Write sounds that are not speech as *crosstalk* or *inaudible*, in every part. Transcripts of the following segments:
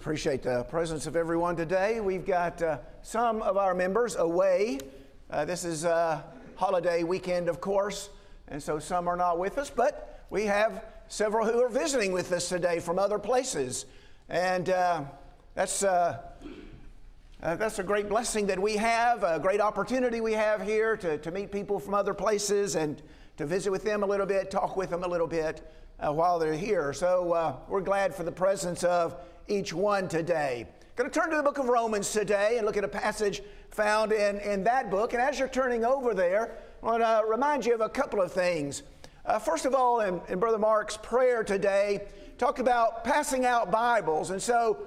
appreciate the presence of everyone today. We've got uh, some of our members away. Uh, this is a holiday weekend, of course, and so some are not with us, but we have several who are visiting with us today from other places. And uh, that's, uh, uh, that's a great blessing that we have, a great opportunity we have here to, to meet people from other places and to visit with them a little bit, talk with them a little bit uh, while they're here. So uh, we're glad for the presence of each one today. Going to turn to the book of Romans today and look at a passage found in, in that book. And as you're turning over there, I want to remind you of a couple of things. Uh, first of all, in, in, Brother Mark's prayer today, talked about passing out Bibles. And so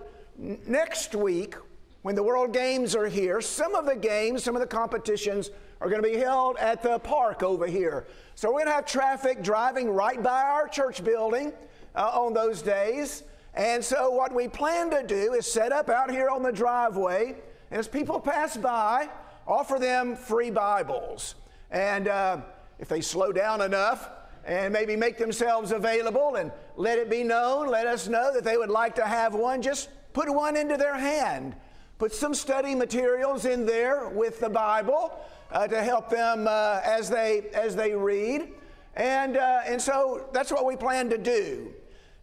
n- next week, when the World Games are here, some of the games, some of the competitions are going to be held at the park over here. So we're going to have traffic driving right by our church building uh, on those days. And so what we plan to do is set up out here on the driveway, and as people pass by, offer them free Bibles. And uh, if they slow down enough, and maybe make themselves available and let it be known, let us know that they would like to have one, just put one into their hand. Put some study materials in there with the Bible uh, to help them uh, as, they, as they read. And, uh, and so that's what we plan to do.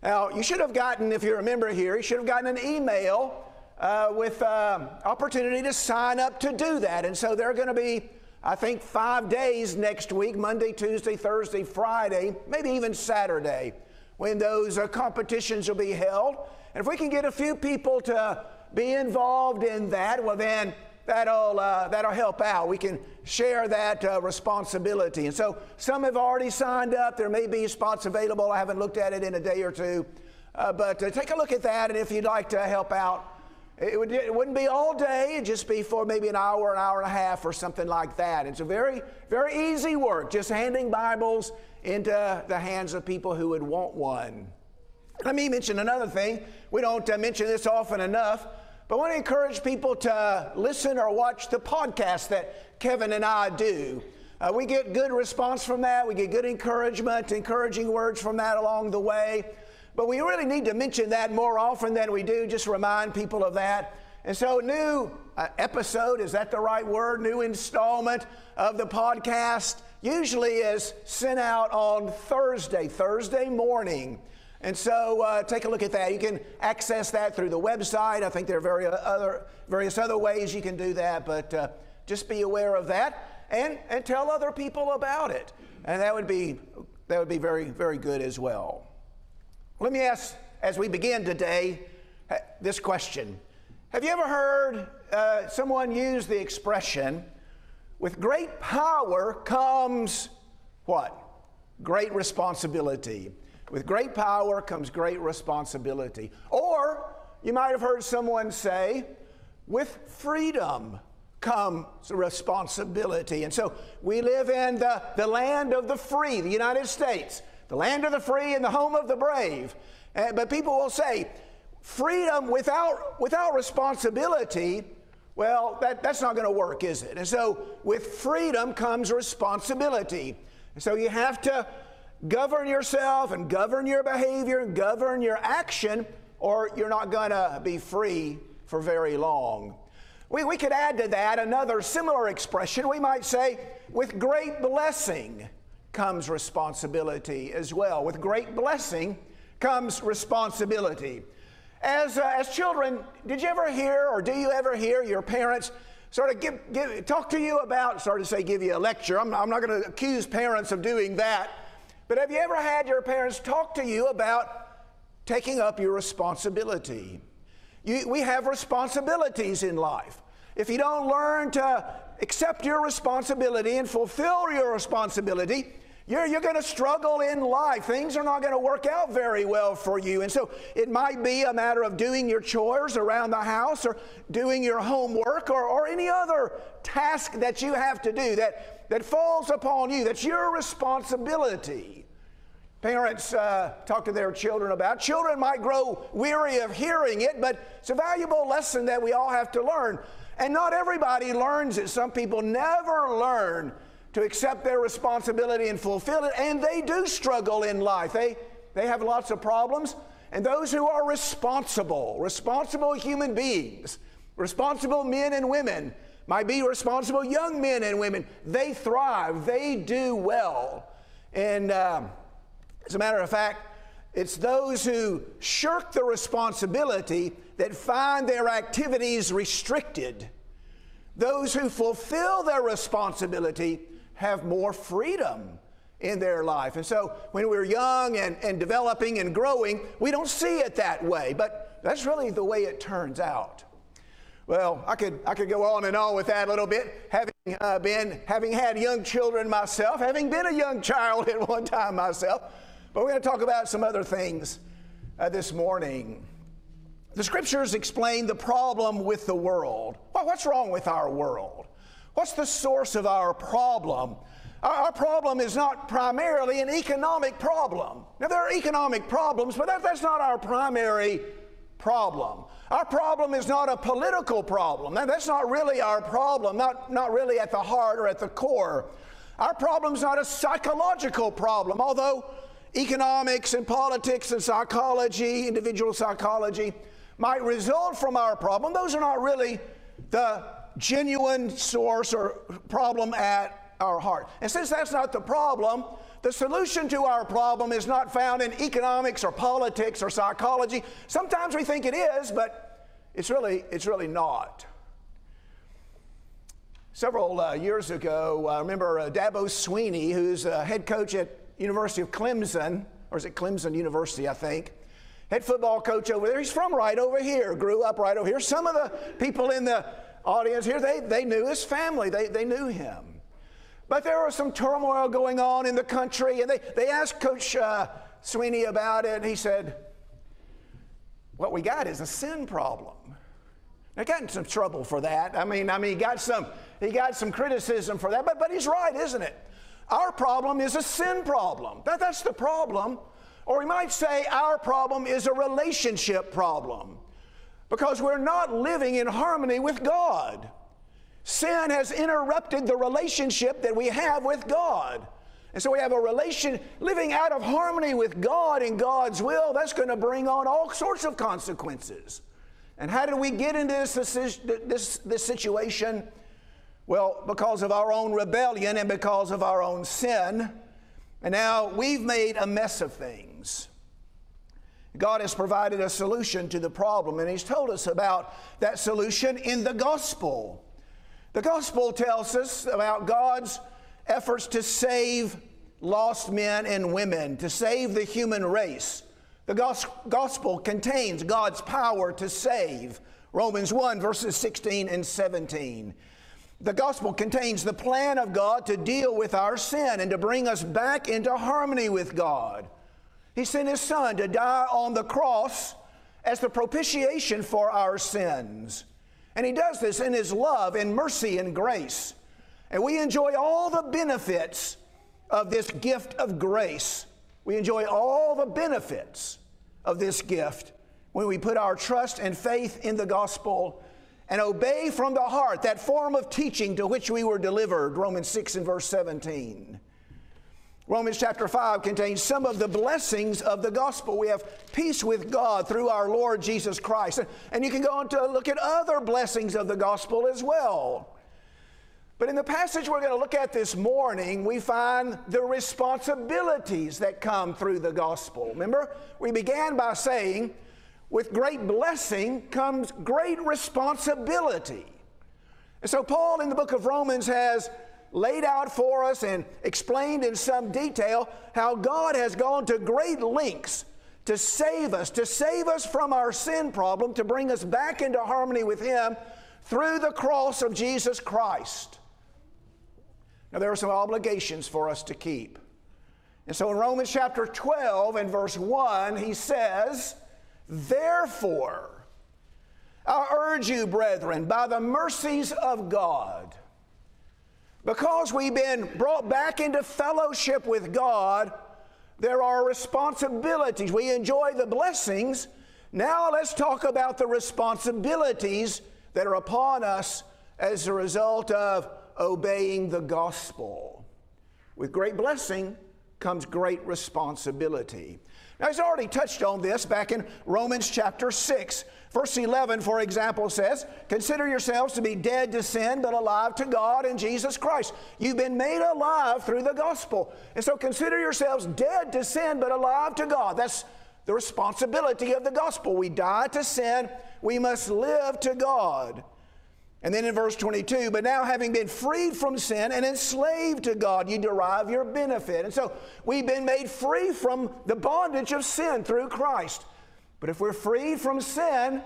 Now, you should have gotten, if you remember here, you should have gotten an email uh, with uh, opportunity to sign up to do that. And so there are going to be, I think, five days next week Monday, Tuesday, Thursday, Friday, maybe even Saturday, when those uh, competitions will be held. And if we can get a few people to be involved in that, well, then that'll, uh, that'll help out. We can share that uh, responsibility. And so some have already signed up. There may be spots available. I haven't looked at it in a day or two. Uh, but uh, take a look at that, and if you'd like to help out, it, would, it wouldn't be all day. It'd just be for maybe an hour, an hour and a half, or something like that. It's a very, very easy work, just handing Bibles into the hands of people who would want one. Let me mention another thing. We don't uh, mention this often enough. But I want to encourage people to listen or watch the podcast that Kevin and I do. Uh, we get good response from that. We get good encouragement, encouraging words from that along the way. But we really need to mention that more often than we do, just remind people of that. And so, new uh, episode, is that the right word? New installment of the podcast usually is sent out on Thursday, Thursday morning. And so uh, take a look at that. You can access that through the website. I think there are very other, various other ways you can do that, but uh, just be aware of that and, and tell other people about it. And that would be, that would be very, very good as well. Let me ask, as we begin today, this question Have you ever heard uh, someone use the expression, with great power comes what? Great responsibility. With great power comes great responsibility. Or you might have heard someone say, with freedom comes responsibility. And so we live in the, the land of the free, the United States, the land of the free and the home of the brave. Uh, but people will say, freedom without, without responsibility, well, that, that's not going to work, is it? And so with freedom comes responsibility. And so you have to govern yourself and govern your behavior and govern your action, or you're not going to be free for very long. We, we could add to that another similar expression. We might say, with great blessing comes responsibility as well. With great blessing comes responsibility. As, uh, as children, did you ever hear or do you ever hear your parents sort of give, give, talk to you about, sort of say, give you a lecture? I'm, I'm not going to accuse parents of doing that. But have you ever had your parents talk to you about taking up your responsibility? You, we have responsibilities in life. If you don't learn to accept your responsibility and fulfill your responsibility, you're, you're going to struggle in life. Things are not going to work out very well for you. And so it might be a matter of doing your chores around the house or doing your homework or, or any other task that you have to do that, that falls upon you. That's your responsibility parents uh, talk to their children about. Children might grow weary of hearing it, but it's a valuable lesson that we all have to learn. And not everybody learns it. Some people never learn to accept their responsibility and fulfill it, and they do struggle in life. They, they have lots of problems. and those who are responsible, responsible human beings, responsible men and women, might be responsible young men and women, they thrive, they do well. And um, as a matter of fact, it's those who shirk the responsibility that find their activities restricted. Those who fulfill their responsibility have more freedom in their life. And so when we're young and, and developing and growing, we don't see it that way, but that's really the way it turns out. Well, I could, I could go on and on with that a little bit, having uh, been, having had young children myself, having been a young child *laughs* at one time myself. But we're going to talk about some other things uh, this morning. The scriptures explain the problem with the world. Well, what's wrong with our world? What's the source of our problem? Our, problem is not primarily an economic problem. Now, there are economic problems, but that, that's not our primary problem. Our problem is not a political problem. Now, that's not really our problem, not, not really at the heart or at the core. Our problem is not a psychological problem, although economics and politics and psychology, individual psychology, might result from our problem, those are not really the genuine source or problem at our heart. And since that's not the problem, the solution to our problem is not found in economics or politics or psychology. Sometimes we think it is, but it's really, it's really not. Several uh, years ago, I remember uh, Dabo Swinney, who's head coach at University of Clemson, or is it Clemson University, I think. Head football coach over there. He's from right over here, grew up right over here. Some of the people in the audience here, they, they knew his family, they, they knew him. But there was some turmoil going on in the country, and they, they asked Coach uh, Swinney about it, and he said, What we got is a sin problem. I got in some trouble for that. I mean, I mean, he got some, he got some criticism for that, but, but he's right, isn't it? Our problem is a sin problem. That, that's the problem. Or we might say our problem is a relationship problem because we're not living in harmony with God. Sin has interrupted the relationship that we have with God. And so we have a relation living out of harmony with God and God's will. That's going to bring on all sorts of consequences. And how did we get into this, this, this situation? Well, because of our own rebellion and because of our own sin. And now we've made a mess of things. God has provided a solution to the problem, and He's told us about that solution in the gospel. The gospel tells us about God's efforts to save lost men and women, to save the human race. The gospel contains God's power to save. Romans 1, verses 16 and 17. The gospel contains the plan of God to deal with our sin and to bring us back into harmony with God. He sent His Son to die on the cross as the propitiation for our sins. And He does this in His love and mercy and grace. And we enjoy all the benefits of this gift of grace. We enjoy all the benefits of this gift when we put our trust and faith in the gospel and obey from the heart that form of teaching to which we were delivered. Romans 6 and verse 17. Romans chapter 5 contains some of the blessings of the gospel. We have peace with God through our Lord Jesus Christ. And you can go on to look at other blessings of the gospel as well. But in the passage we're going to look at this morning, we find the responsibilities that come through the gospel. Remember, we began by saying with great blessing comes great responsibility. And so, Paul in the book of Romans has laid out for us and explained in some detail how God has gone to great lengths to save us, to save us from our sin problem, to bring us back into harmony with Him through the cross of Jesus Christ. Now, there are some obligations for us to keep. And so in Romans chapter 12 and verse 1, he says, Therefore, I urge you, brethren, by the mercies of God, because we've been brought back into fellowship with God, there are responsibilities. We enjoy the blessings. Now let's talk about the responsibilities that are upon us as a result of obeying the gospel. With great blessing comes great responsibility. Now, he's already touched on this back in Romans chapter 6. Verse 11, for example, says, Consider yourselves to be dead to sin, but alive to God in Jesus Christ. You've been made alive through the gospel. And so consider yourselves dead to sin, but alive to God. That's the responsibility of the gospel. We die to sin, we must live to God. And then in verse 22, but now having been freed from sin and enslaved to God, you derive your benefit. And so we've been made free from the bondage of sin through Christ. But if we're freed from sin,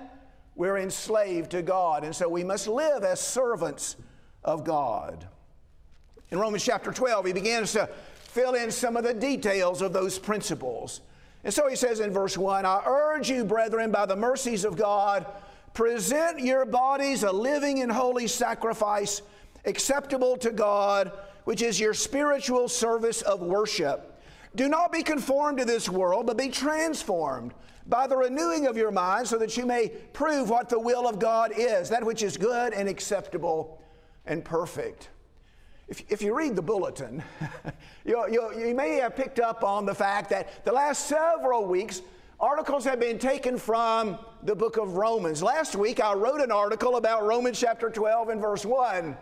we're enslaved to God. And so we must live as servants of God. In Romans chapter 12, he begins to fill in some of the details of those principles. And so he says in verse 1 I urge you, brethren, by the mercies of God, Present your bodies a living and holy sacrifice acceptable to God, which is your spiritual service of worship. Do not be conformed to this world, but be transformed by the renewing of your mind, so that you may prove what the will of God is, that which is good and acceptable and perfect. If, if you read the bulletin, *laughs* you, you, you may have picked up on the fact that the last several weeks, articles have been taken from the book of Romans. Last week I wrote an article about Romans chapter 12 and verse 1.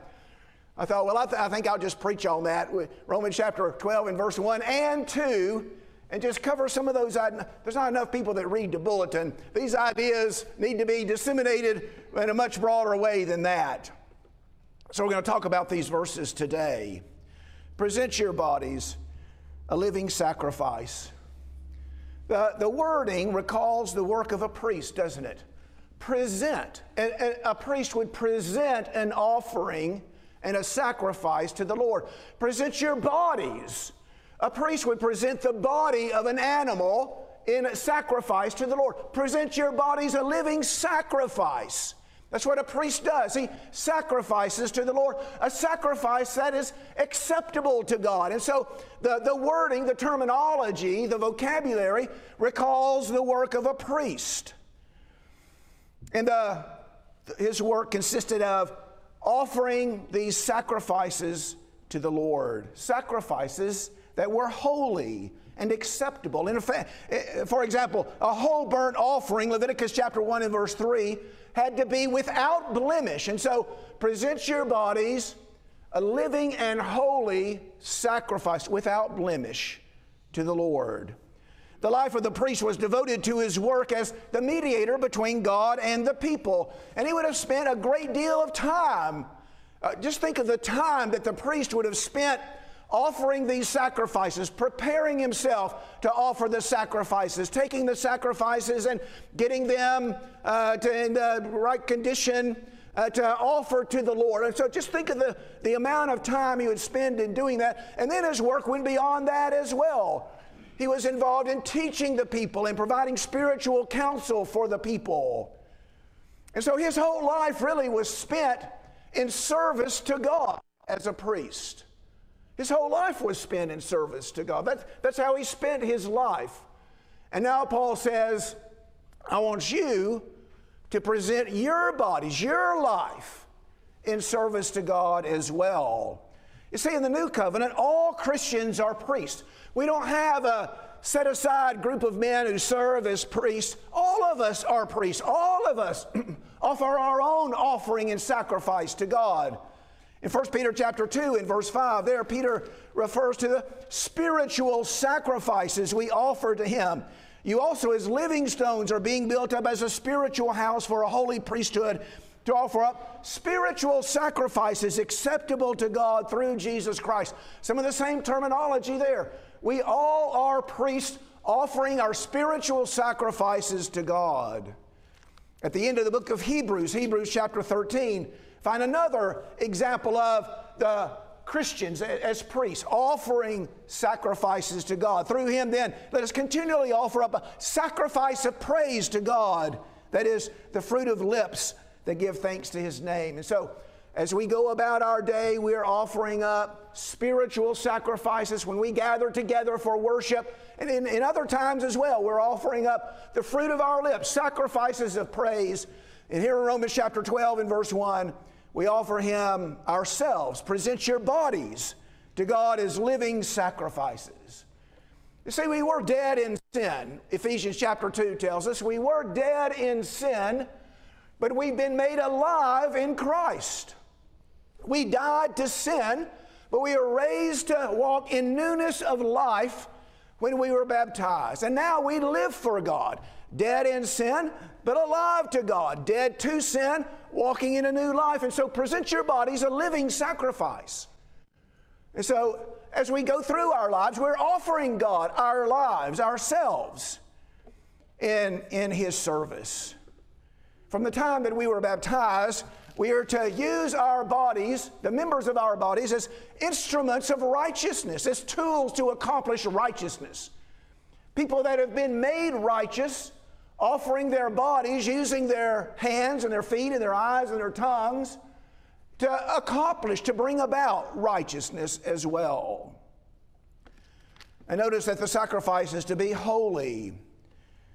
I thought, well, I, th- I think I'll just preach on that. Romans chapter 12 and verse 1 and 2 and just cover some of those. There's not enough people that read the bulletin. These ideas need to be disseminated in a much broader way than that. So we're going to talk about these verses today. Present your bodies a living sacrifice the, the wording recalls the work of a priest, doesn't it? Present. A, a, a priest would present an offering and a sacrifice to the Lord. Present your bodies. A priest would present the body of an animal in sacrifice to the Lord. Present your bodies a living sacrifice. That's what a priest does. He sacrifices to the Lord, a sacrifice that is acceptable to God. And so the, the wording, the terminology, the vocabulary recalls the work of a priest. And the, his work consisted of offering these sacrifices to the Lord, sacrifices that were holy and acceptable. In effect, eh, for example, a whole burnt offering, Leviticus chapter 1 and verse 3, had to be without blemish. And so, present your bodies a living and holy sacrifice without blemish to the Lord. The life of the priest was devoted to his work as the mediator between God and the people. And he would have spent a great deal of time. Uh, just think of the time that the priest would have spent offering these sacrifices, preparing himself to offer the sacrifices, taking the sacrifices and getting them uh, to, in the right condition uh, to offer to the Lord. And so just think of the, the amount of time he would spend in doing that. And then his work went beyond that as well. He was involved in teaching the people and providing spiritual counsel for the people. And so his whole life really was spent in service to God as a priest. His whole life was spent in service to God. That's, that's how he spent his life. And now Paul says, I want you to present your bodies, your life, in service to God as well. You see, in the new covenant, all Christians are priests. We don't have a set aside group of men who serve as priests. All of us are priests. All of us *clears throat* offer our own offering and sacrifice to God. In 1 Peter chapter 2 in verse 5, there Peter refers to the spiritual sacrifices we offer to him. You also, as living stones, are being built up as a spiritual house for a holy priesthood to offer up spiritual sacrifices acceptable to God through Jesus Christ. Some of the same terminology there. We all are priests offering our spiritual sacrifices to God. At the end of the book of Hebrews, Hebrews chapter 13, Find another example of the Christians as priests offering sacrifices to God. Through him, then, let us continually offer up a sacrifice of praise to God. That is the fruit of lips that give thanks to his name. And so, as we go about our day, we are offering up spiritual sacrifices when we gather together for worship. And in, in other times as well, we're offering up the fruit of our lips, sacrifices of praise. And here in Romans chapter 12 and verse 1, we offer Him ourselves. Present your bodies to God as living sacrifices. You see, we were dead in sin. Ephesians chapter 2 tells us we were dead in sin, but we've been made alive in Christ. We died to sin, but we are raised to walk in newness of life when we were baptized. And now we live for God, dead in sin, but alive to God, dead to sin, walking in a new life. And so present your bodies a living sacrifice. And so as we go through our lives, we're offering God our lives, ourselves, in, in His service. From the time that we were baptized, we are to use our bodies, the members of our bodies, as instruments of righteousness, as tools to accomplish righteousness. People that have been made righteous, offering their bodies, using their hands and their feet and their eyes and their tongues to accomplish, to bring about righteousness as well. And notice that the sacrifice is to be holy.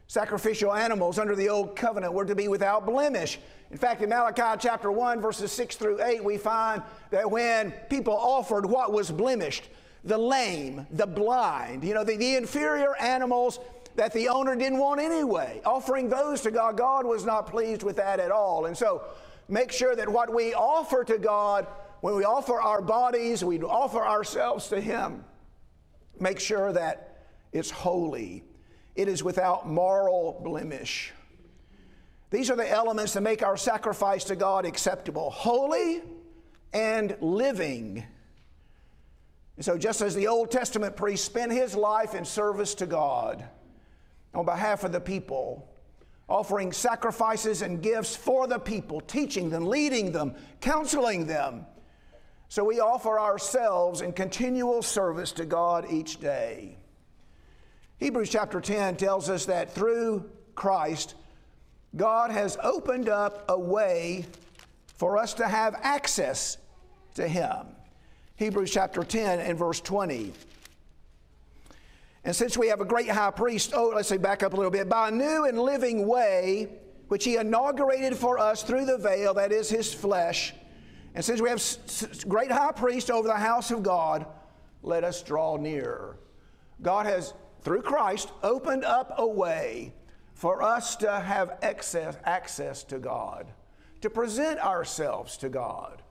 Sacrificial animals under the old covenant were to be without blemish. In fact, in Malachi chapter 1, verses 6 through 8, we find that when people offered what was blemished, the lame, the blind, you know, the, the inferior animals that the owner didn't want anyway, offering those to God, God was not pleased with that at all. And so, make sure that what we offer to God, when we offer our bodies, we offer ourselves to Him, make sure that it's holy. It is without moral blemish. These are the elements that make our sacrifice to God acceptable holy and living. And so, just as the Old Testament priest spent his life in service to God on behalf of the people, offering sacrifices and gifts for the people, teaching them, leading them, counseling them. So, we offer ourselves in continual service to God each day. Hebrews chapter 10 tells us that through Christ, God has opened up a way for us to have access to Him. Hebrews chapter 10 and verse 20. And since we have a great high priest, oh, let's say back up a little bit, by a new and living way, which he inaugurated for us through the veil, that is his flesh. And since we have great high priest over the house of God, let us draw near. God has, through Christ, opened up a way for us to have access, access to God, to present ourselves to God.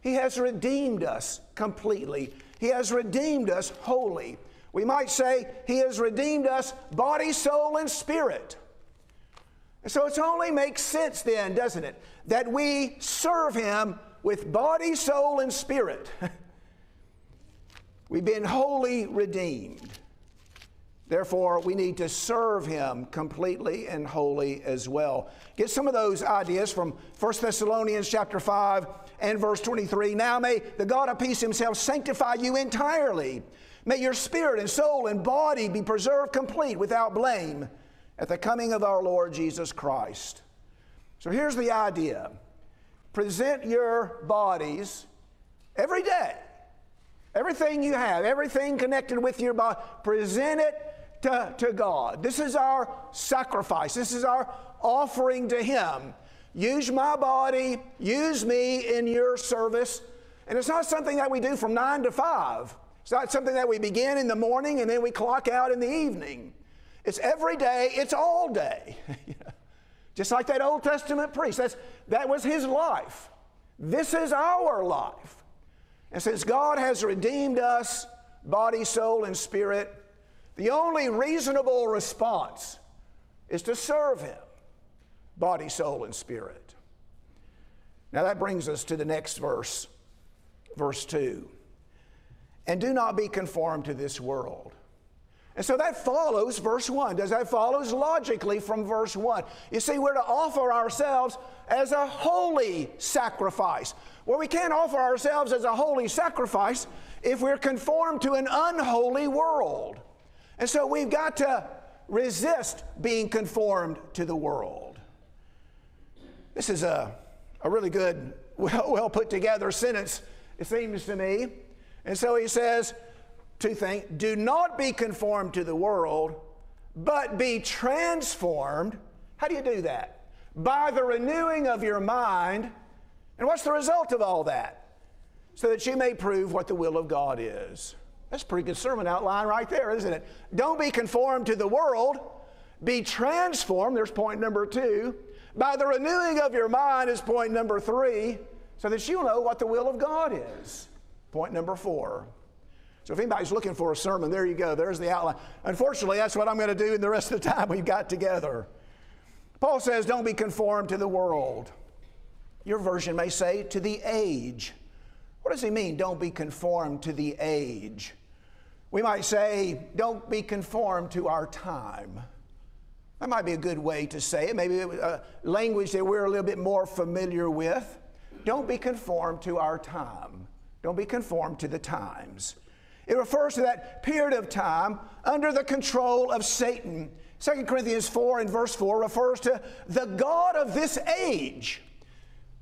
He has redeemed us completely. He has redeemed us wholly. We might say He has redeemed us body, soul, and spirit. So it only makes sense then, doesn't it, that we serve Him with body, soul, and spirit. *laughs* We've been wholly redeemed. Therefore, we need to serve him completely and wholly as well. Get some of those ideas from 1 Thessalonians chapter 5 and verse 23. Now may the God of peace himself sanctify you entirely. May your spirit and soul and body be preserved complete without blame at the coming of our Lord Jesus Christ. So here's the idea present your bodies every day. Everything you have, everything connected with your body, present it to, to God. This is our sacrifice. This is our offering to Him. Use my body, use me in your service. And it's not something that we do from nine to five. It's not something that we begin in the morning and then we clock out in the evening. It's every day, it's all day. *laughs* Just like that Old Testament priest. That's, that was his life. This is our life. And since God has redeemed us, body, soul, and spirit, the only reasonable response is to serve Him, body, soul, and spirit. Now that brings us to the next verse, verse 2. And do not be conformed to this world. And so that follows verse 1. Does that follows logically from verse 1? You see, we're to offer ourselves as a holy sacrifice. Well, we can't offer ourselves as a holy sacrifice if we're conformed to an unholy world. And so we've got to resist being conformed to the world. This is a, a really good, *laughs* well, well put together sentence, it seems to me. And so he says two things do not be conformed to the world, but be transformed. How do you do that? By the renewing of your mind. And what's the result of all that? So that you may prove what the will of God is. That's a pretty good sermon outline right there, isn't it? Don't be conformed to the world, be transformed, there's point number two. By the renewing of your mind is point number three, so that you'll know what the will of God is. Point number four. So if anybody's looking for a sermon, there you go. There's the outline. Unfortunately, that's what I'm going to do in the rest of the time we've got together. Paul says, Don't be conformed to the world. Your version may say, to the age. What does he mean, don't be conformed to the age? We might say, don't be conformed to our time. That might be a good way to say it, maybe a language that we're a little bit more familiar with. Don't be conformed to our time. Don't be conformed to the times. It refers to that period of time under the control of Satan. 2 Corinthians 4 and verse 4 refers to the God of this age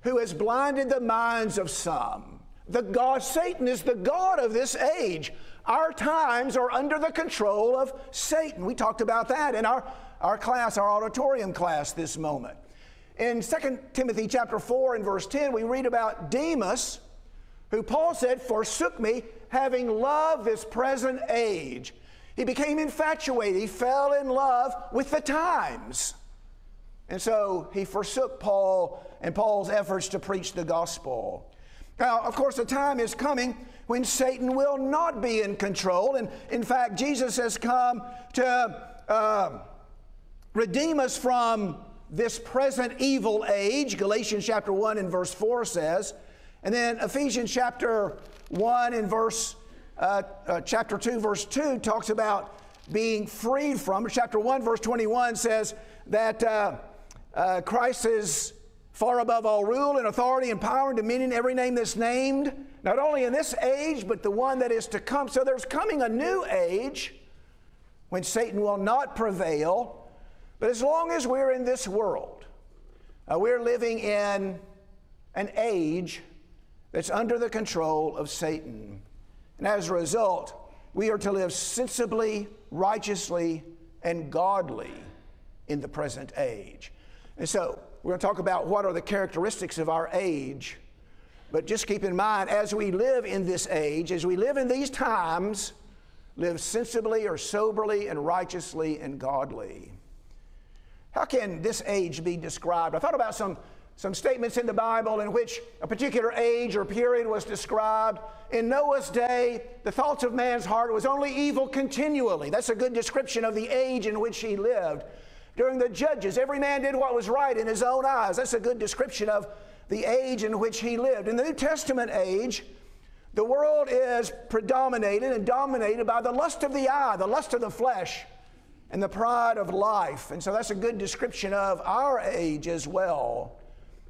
who has blinded the minds of some. The God, Satan is the God of this age. Our times are under the control of Satan. We talked about that in our, our class, our auditorium class this moment. In 2 Timothy chapter 4 and verse 10, we read about Demas, who Paul said forsook me, having loved this present age. He became infatuated. He fell in love with the times. And so he forsook Paul and Paul's efforts to preach the gospel. Now, of course, the time is coming when Satan will not be in control. And in fact, Jesus has come to uh, redeem us from this present evil age. Galatians chapter 1 and verse 4 says. And then Ephesians chapter 1 and verse, uh, uh, chapter 2, verse 2 talks about being freed from. Chapter 1, verse 21 says that uh, uh, Christ is far above all rule and authority and power and dominion, every name that's named, not only in this age, but the one that is to come. So there's coming a new age when Satan will not prevail. But as long as we're in this world, uh, we're living in an age that's under the control of Satan. And as a result, we are to live sensibly, righteously, and godly in the present age. And so we're going to talk about what are the characteristics of our age. But just keep in mind, as we live in this age, as we live in these times, live sensibly or soberly and righteously and godly. How can this age be described? I thought about some, some statements in the Bible in which a particular age or period was described. In Noah's day, the thoughts of man's heart was only evil continually. That's a good description of the age in which he lived during the judges. Every man did what was right in his own eyes. That's a good description of the age in which he lived. In the New Testament age, the world is predominated and dominated by the lust of the eye, the lust of the flesh, and the pride of life. And so that's a good description of our age as well.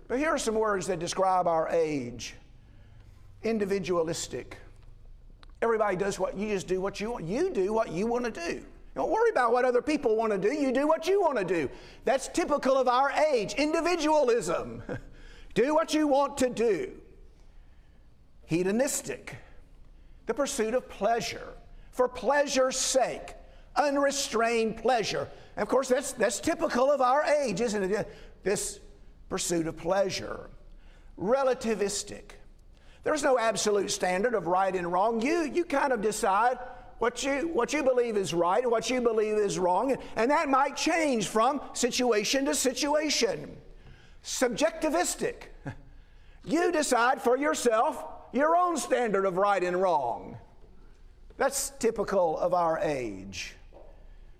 But here are some words that describe our age individualistic. Everybody does what you just do what you want. You do what you want to do. Don't worry about what other people want to do. You do what you want to do. That's typical of our age individualism. *laughs* do what you want to do. Hedonistic, the pursuit of pleasure for pleasure's sake, unrestrained pleasure. And of course, that's, that's typical of our age, isn't it? This pursuit of pleasure. Relativistic. There's no absolute standard of right and wrong. You, you kind of decide what you, what you believe is right and what you believe is wrong, and that might change from situation to situation. Subjectivistic. You decide for yourself your own standard of right and wrong. That's typical of our age.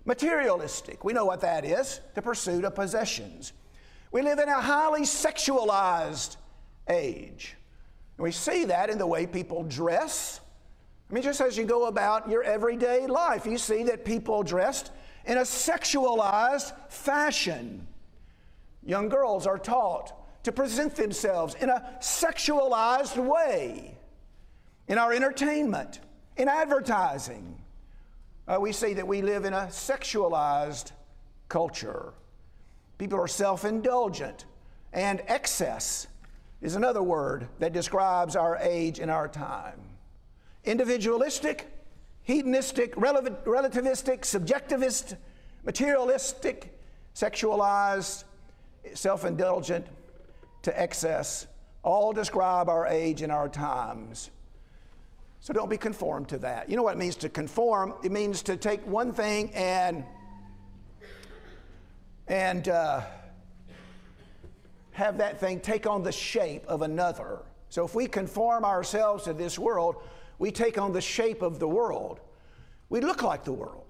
Materialistic, we know what that is the pursuit of possessions. We live in a highly sexualized age. And we see that in the way people dress, I mean, just as you go about your everyday life, you see that people dressed in a sexualized fashion. Young girls are taught to present themselves in a sexualized way. In our entertainment, in advertising, uh, we see that we live in a sexualized culture. People are self indulgent, and excess is another word that describes our age and our time individualistic, hedonistic, relativistic, subjectivist, materialistic, sexualized, self indulgent to excess, all describe our age and our times. So don't be conformed to that. You know what it means to conform? It means to take one thing and and uh, have that thing take on the shape of another. So if we conform ourselves to this world, we take on the shape of the world. We look like the world.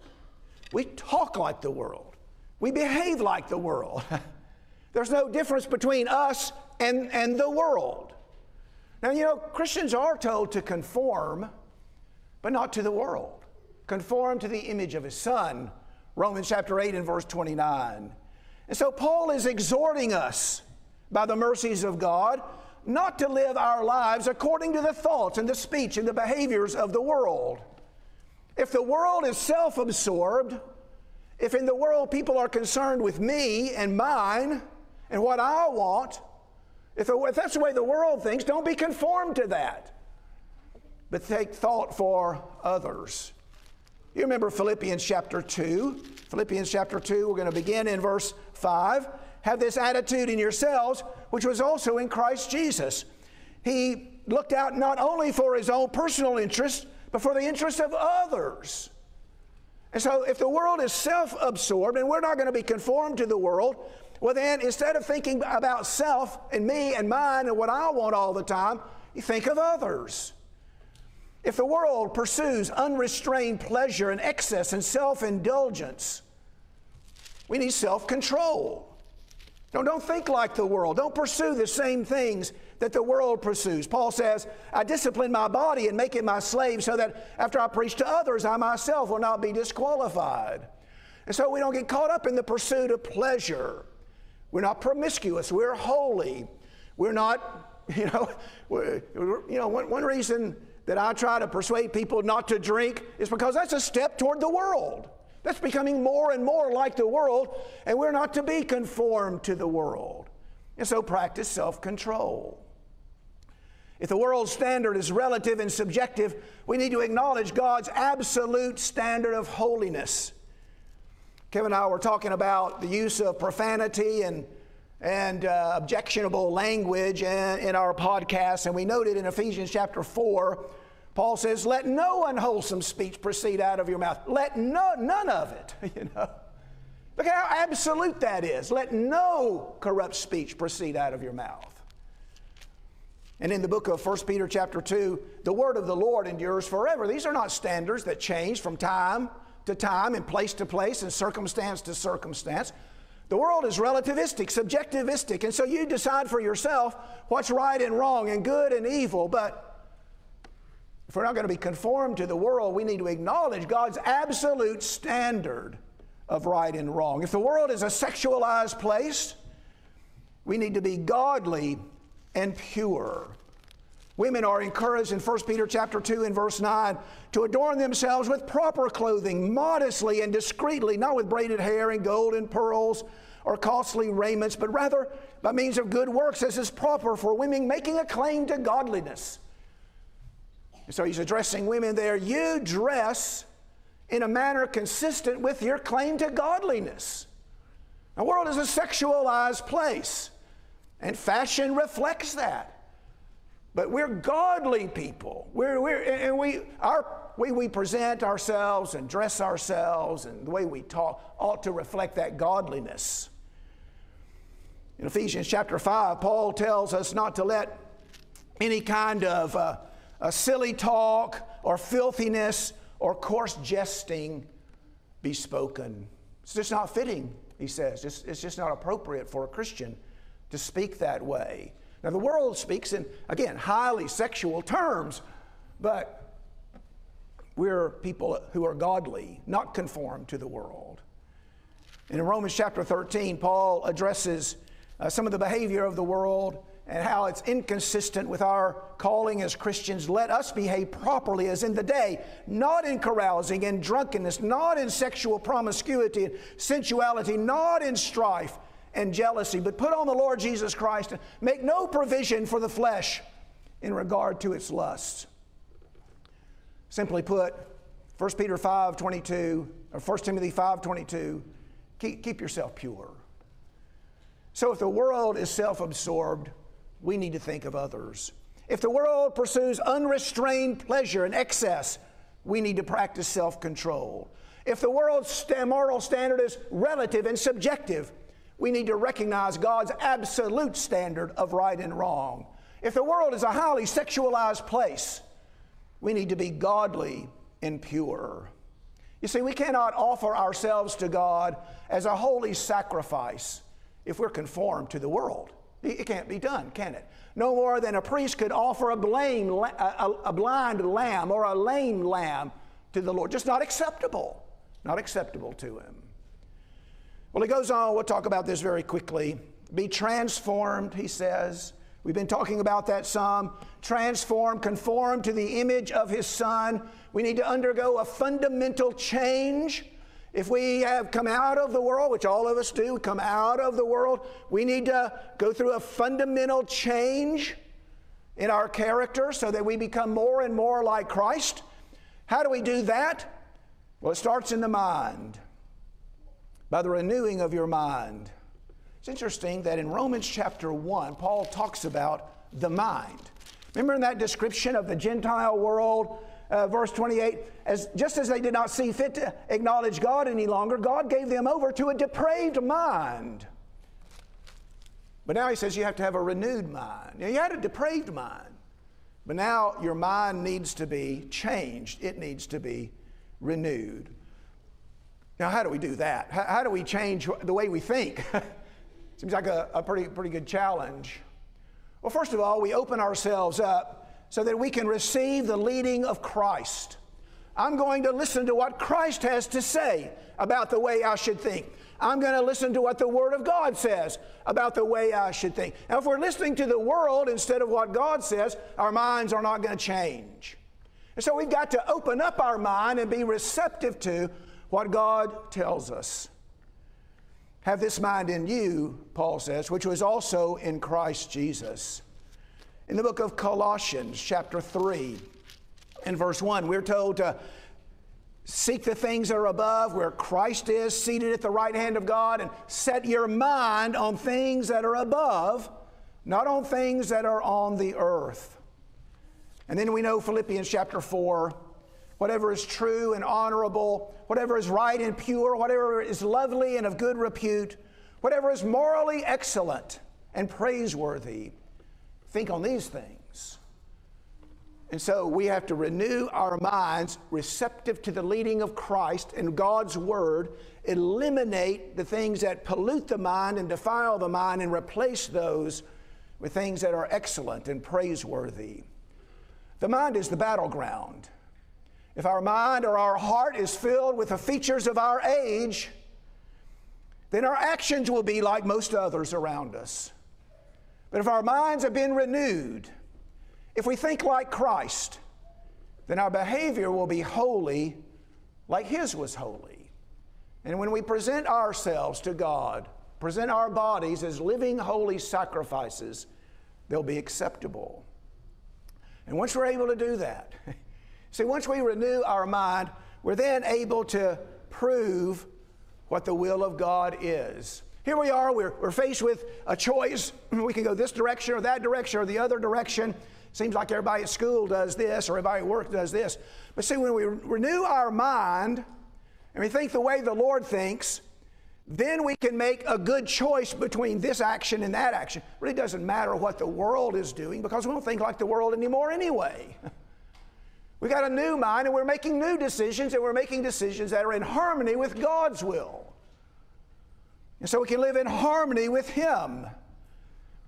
We talk like the world. We behave like the world. *laughs* There's no difference between us and, and the world. Now, you know, Christians are told to conform, but not to the world. Conform to the image of his son, Romans chapter 8 and verse 29. And so Paul is exhorting us by the mercies of God not to live our lives according to the thoughts and the speech and the behaviors of the world. If the world is self absorbed, if in the world people are concerned with me and mine and what I want, if, if that's the way the world thinks, don't be conformed to that. But take thought for others. You remember Philippians chapter 2. Philippians chapter 2, we're going to begin in verse 5. Have this attitude in yourselves, which was also in Christ Jesus. He looked out not only for his own personal interest, but for the interest of others. And so, if the world is self absorbed and we're not going to be conformed to the world, well, then instead of thinking about self and me and mine and what I want all the time, you think of others. If the world pursues unrestrained pleasure and excess and self indulgence, we need self control. No, don't think like the world. Don't pursue the same things that the world pursues. Paul says, I discipline my body and make it my slave so that after I preach to others, I myself will not be disqualified. And so we don't get caught up in the pursuit of pleasure. We're not promiscuous. We're holy. We're not, *laughs* you know, you know one, one reason that I try to persuade people not to drink is because that's a step toward the world. That's becoming more and more like the world, and we're not to be conformed to the world. And so practice self control. If the world's standard is relative and subjective, we need to acknowledge God's absolute standard of holiness. Kevin and I were talking about the use of profanity and, and uh, objectionable language in, in our podcast, and we noted in Ephesians chapter 4, Paul says, Let no unwholesome speech proceed out of your mouth. Let no, none of it, *laughs* you know. Look at how absolute that is. Let no corrupt speech proceed out of your mouth. And in the book of 1 Peter chapter 2, the word of the Lord endures forever. These are not standards that change from time to time and place to place and circumstance to circumstance. The world is relativistic, subjectivistic, and so you decide for yourself what's right and wrong and good and evil. But if we're not going to be conformed to the world, we need to acknowledge God's absolute standard of right and wrong. If the world is a sexualized place, we need to be godly and pure. Women are encouraged in 1 Peter chapter 2 and verse 9 to adorn themselves with proper clothing, modestly and discreetly, not with braided hair and gold and pearls or costly raiments, but rather by means of good works, as is proper for women making a claim to godliness. And so he's addressing women there. You dress in a manner consistent with your claim to godliness. The world is a sexualized place, and fashion reflects that. But we're godly people. We're, we're, and we, our way we present ourselves and dress ourselves and the way we talk ought to reflect that godliness. In Ephesians chapter 5, Paul tells us not to let any kind of uh, a silly talk or filthiness or coarse jesting be spoken. It's just not fitting, he says. It's, it's just not appropriate for a Christian to speak that way. Now, the world speaks in, again, highly sexual terms, but we're people who are godly, not conformed to the world. In Romans chapter 13, Paul addresses uh, some of the behavior of the world and how it's inconsistent with our calling as Christians. Let us behave properly as in the day, not in carousing and drunkenness, not in sexual promiscuity and sensuality, not in strife and jealousy, but put on the Lord Jesus Christ and make no provision for the flesh in regard to its lusts. Simply put, 1 Peter 5 22, or 1 Timothy 5 22, keep, keep yourself pure. So if the world is self absorbed, we need to think of others. If the world pursues unrestrained pleasure and excess, we need to practice self control. If the world's moral standard is relative and subjective, we need to recognize God's absolute standard of right and wrong. If the world is a highly sexualized place, we need to be godly and pure. You see, we cannot offer ourselves to God as a holy sacrifice if we're conformed to the world. It can't be done, can it? No more than a priest could offer a, blame, a, blind lamb or a lame lamb to the Lord. Just not acceptable. Not acceptable to Him. Well, he goes on, we'll talk about this very quickly. Be transformed, he says. We've been talking about that some. Transform, conform to the image of his son. We need to undergo a fundamental change. If we have come out of the world, which all of us do, come out of the world, we need to go through a fundamental change in our character so that we become more and more like Christ. How do we do that? Well, it starts in the mind, by the renewing of your mind. It's interesting that in Romans chapter 1, Paul talks about the mind. Remember in that description of the Gentile world, uh, verse 28, as just as they did not see fit to acknowledge God any longer, God gave them over to a depraved mind. But now he says you have to have a renewed mind. Now, you had a depraved mind, but now your mind needs to be changed. It needs to be renewed. Now, how do we do that? How, how do we change the way we think? *laughs* Seems like a, a pretty, pretty good challenge. Well, first of all, we open ourselves up so that we can receive the leading of Christ. I'm going to listen to what Christ has to say about the way I should think. I'm going to listen to what the Word of God says about the way I should think. Now, if we're listening to the world instead of what God says, our minds are not going to change. And so we've got to open up our mind and be receptive to what God tells us. Have this mind in you, Paul says, which was also in Christ Jesus. In the book of Colossians, chapter 3, and verse 1, we're told to seek the things that are above, where Christ is, seated at the right hand of God, and set your mind on things that are above, not on things that are on the earth. And then we know Philippians chapter 4 whatever is true and honorable, whatever is right and pure, whatever is lovely and of good repute, whatever is morally excellent and praiseworthy. Think on these things. And so we have to renew our minds receptive to the leading of Christ and God's Word, eliminate the things that pollute the mind and defile the mind, and replace those with things that are excellent and praiseworthy. The mind is the battleground. If our mind or our heart is filled with the features of our age, then our actions will be like most others around us. But if our minds have been renewed, if we think like Christ, then our behavior will be holy like His was holy. And when we present ourselves to God, present our bodies as living holy sacrifices, they'll be acceptable. And once we're able to do that, *laughs* See, once we renew our mind, we're then able to prove what the will of God is. Here we are, we're, we're faced with a choice. *clears throat* We can go this direction or that direction or the other direction. Seems like everybody at school does this or everybody at work does this. But see, when we renew our mind and we think the way the Lord thinks, then we can make a good choice between this action and that action. It really doesn't matter what the world is doing because we don't think like the world anymore anyway. *laughs* We got a new mind and we're making new decisions and we're making decisions that are in harmony with God's will. And so we can live in harmony with Him.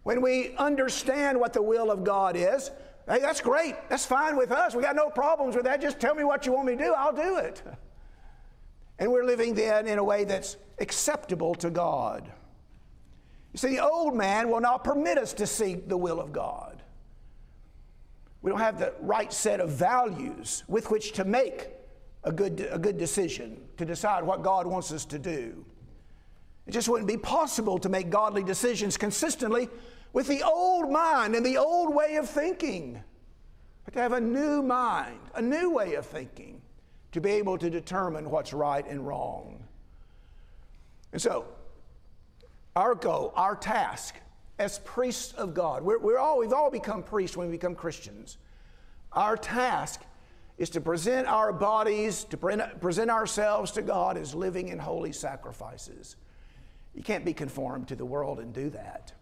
When we understand what the will of God is, hey, that's great. That's fine with us. We got no problems with that. Just tell me what you want me to do, I'll do it. And we're living then in a way that's acceptable to God. You see, the old man will not permit us to seek the will of God. We don't have the right set of values with which to make a good, a good decision, to decide what God wants us to do. It just wouldn't be possible to make godly decisions consistently with the old mind and the old way of thinking. But to have a new mind, a new way of thinking, to be able to determine what's right and wrong. And so, our goal, our task, as priests of God. We're, we're all, we've all become priests when we become Christians. Our task is to present our bodies, to present ourselves to God as living and holy sacrifices. You can't be conformed to the world and do that.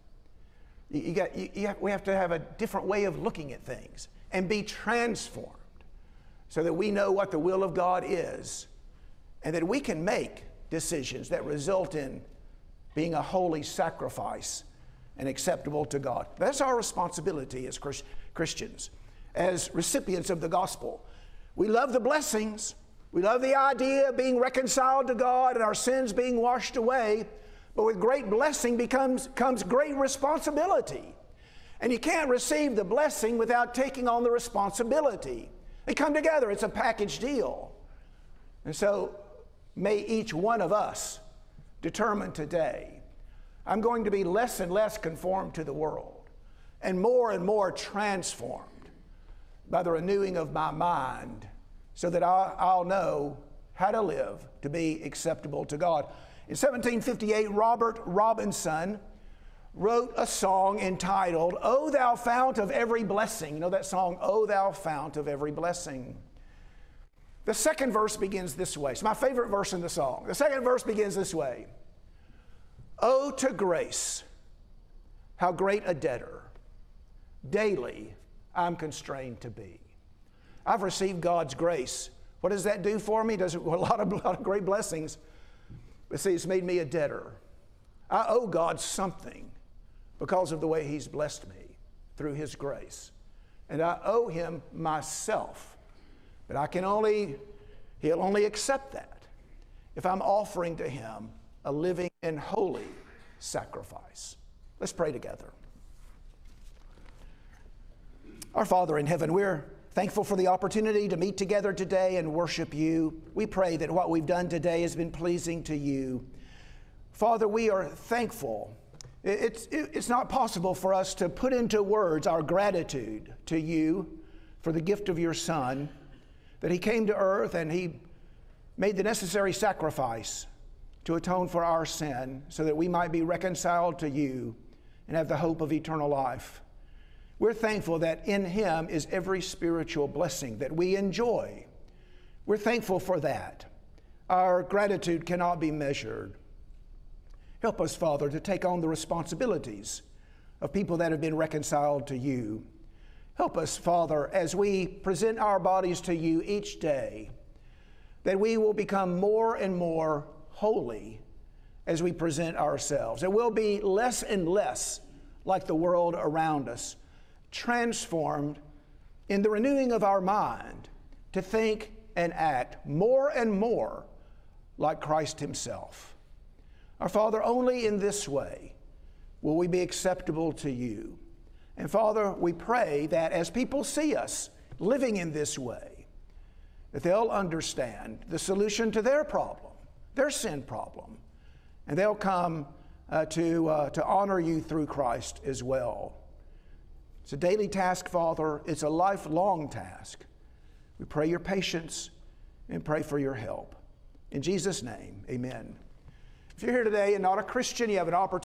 You, you got, you, you have, we have to have a different way of looking at things and be transformed so that we know what the will of God is and that we can make decisions that result in being a holy sacrifice and acceptable to God. That's our responsibility as Christians, as recipients of the gospel. We love the blessings. We love the idea of being reconciled to God and our sins being washed away. But with great blessing becomes, comes great responsibility. And you can't receive the blessing without taking on the responsibility. They come together, it's a package deal. And so may each one of us determine today I'm going to be less and less conformed to the world and more and more transformed by the renewing of my mind so that I'll, know how to live to be acceptable to God. In 1758, Robert Robinson wrote a song entitled, O Thou Fount of Every Blessing. You know that song, O Thou Fount of Every Blessing? The second verse begins this way. It's my favorite verse in the song. The second verse begins this way Oh, to grace, how great a debtor daily I'm constrained to be. I've received God's grace. What does that do for me? Does it, *laughs* a lot of, a lot of great blessings. But see, it's made me a debtor. I owe God something because of the way He's blessed me through His grace. And I owe Him myself. But I can only, He'll only accept that if I'm offering to Him a living and holy sacrifice. Let's pray together. Our Father in heaven, we're thankful for the opportunity to meet together today and worship you. We pray that what we've done today has been pleasing to you. Father, we are thankful. It's, it's not possible for us to put into words our gratitude to you for the gift of your Son, that He came to earth and He made the necessary sacrifice to atone for our sin so that we might be reconciled to you and have the hope of eternal life. We're thankful that in Him is every spiritual blessing that we enjoy. We're thankful for that. Our gratitude cannot be measured. Help us, Father, to take on the responsibilities of people that have been reconciled to you. Help us, Father, as we present our bodies to you each day, that we will become more and more holy as we present ourselves. It will be less and less like the world around us, transformed in the renewing of our mind to think and act more and more like Christ Himself. Our Father, only in this way will we be acceptable to you. And Father, we pray that as people see us living in this way, that they'll understand the solution to their problem their sin problem. And they'll come uh, to, uh, to honor you through Christ as well. It's a daily task, Father. It's a lifelong task. We pray your patience and pray for your help. In Jesus' name, amen. If you're here today and not a Christian, you have an opportunity.